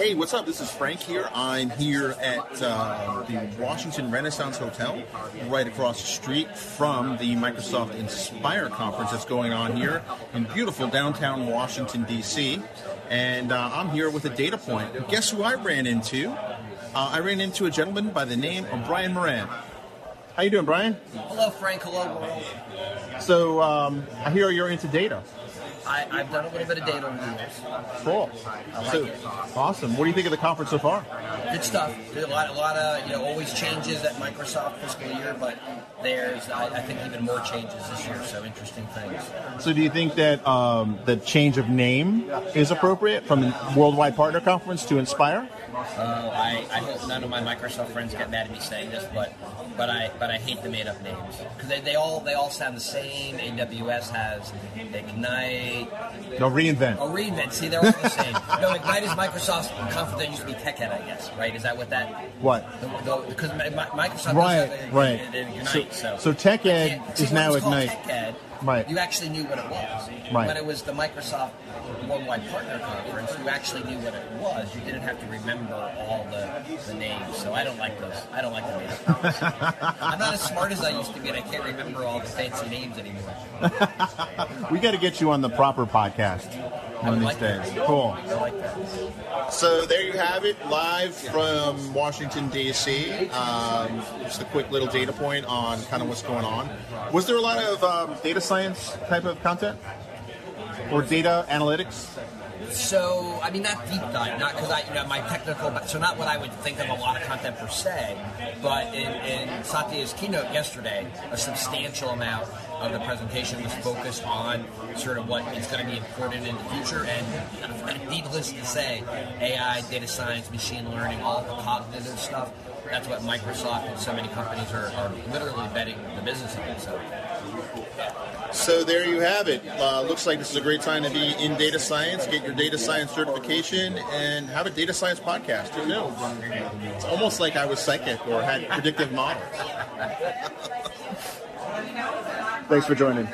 Hey, what's up? This is Frank here. I'm here at uh, the Washington Renaissance Hotel, right across the street from the Microsoft Inspire conference that's going on here in beautiful downtown Washington, D.C. And uh, I'm here with a data point. Guess who I ran into? Uh, I ran into a gentleman by the name of Brian Moran. How you doing, Brian? Hello, Frank. Hello, world. So um, I hear you're into data. I, I've done a little bit of data over the years. Cool. Like so, it. Awesome. What do you think of the conference so far? Good stuff. There's a lot, a lot of you know, always changes at Microsoft fiscal year, but there's I, I think even more changes this year. So interesting things. So, do you think that um, the change of name is appropriate from Worldwide Partner Conference to Inspire? Uh, I, I hope none of my Microsoft friends get mad at me saying this, but but I but I hate the made up names because they, they all they all sound the same. AWS has Ignite, No, reinvent. Oh, reinvent. See, they're all the same. no, Ignite is Microsoft's conference that used to be TechEd, I guess. Right? Is that what that? What? Because Microsoft Right, does right. a So, Ignite. So, so Tech Ed see, is now Ignite. TechEd, Right. You actually knew what it was. Right. When it was the Microsoft Worldwide Partner Conference, you actually knew what it was. You didn't have to remember all the, the names. So I don't like those. I don't like the names. I'm not as smart as I used to be, and I can't remember all the fancy names anymore. We got to get you on the proper podcast one of these days. Cool. I like that. So there you have it, live from Washington D.C. Um, just a quick little data point on kind of what's going on. Was there a lot of um, data science type of content or data analytics? So, I mean, not deep dive, not because I, you know, my technical, so not what I would think of a lot of content per se, but in, in Satya's keynote yesterday, a substantial amount of the presentation was focused on sort of what is going to be important in the future, and needless to say, AI, data science, machine learning, all the cognitive stuff. That's what Microsoft and so many companies are, are literally betting the business on. So, So there you have it. Uh, looks like this is a great time to be in data science, get your data science certification, and have a data science podcast. Who knew? It's almost like I was psychic or had predictive models. Thanks for joining.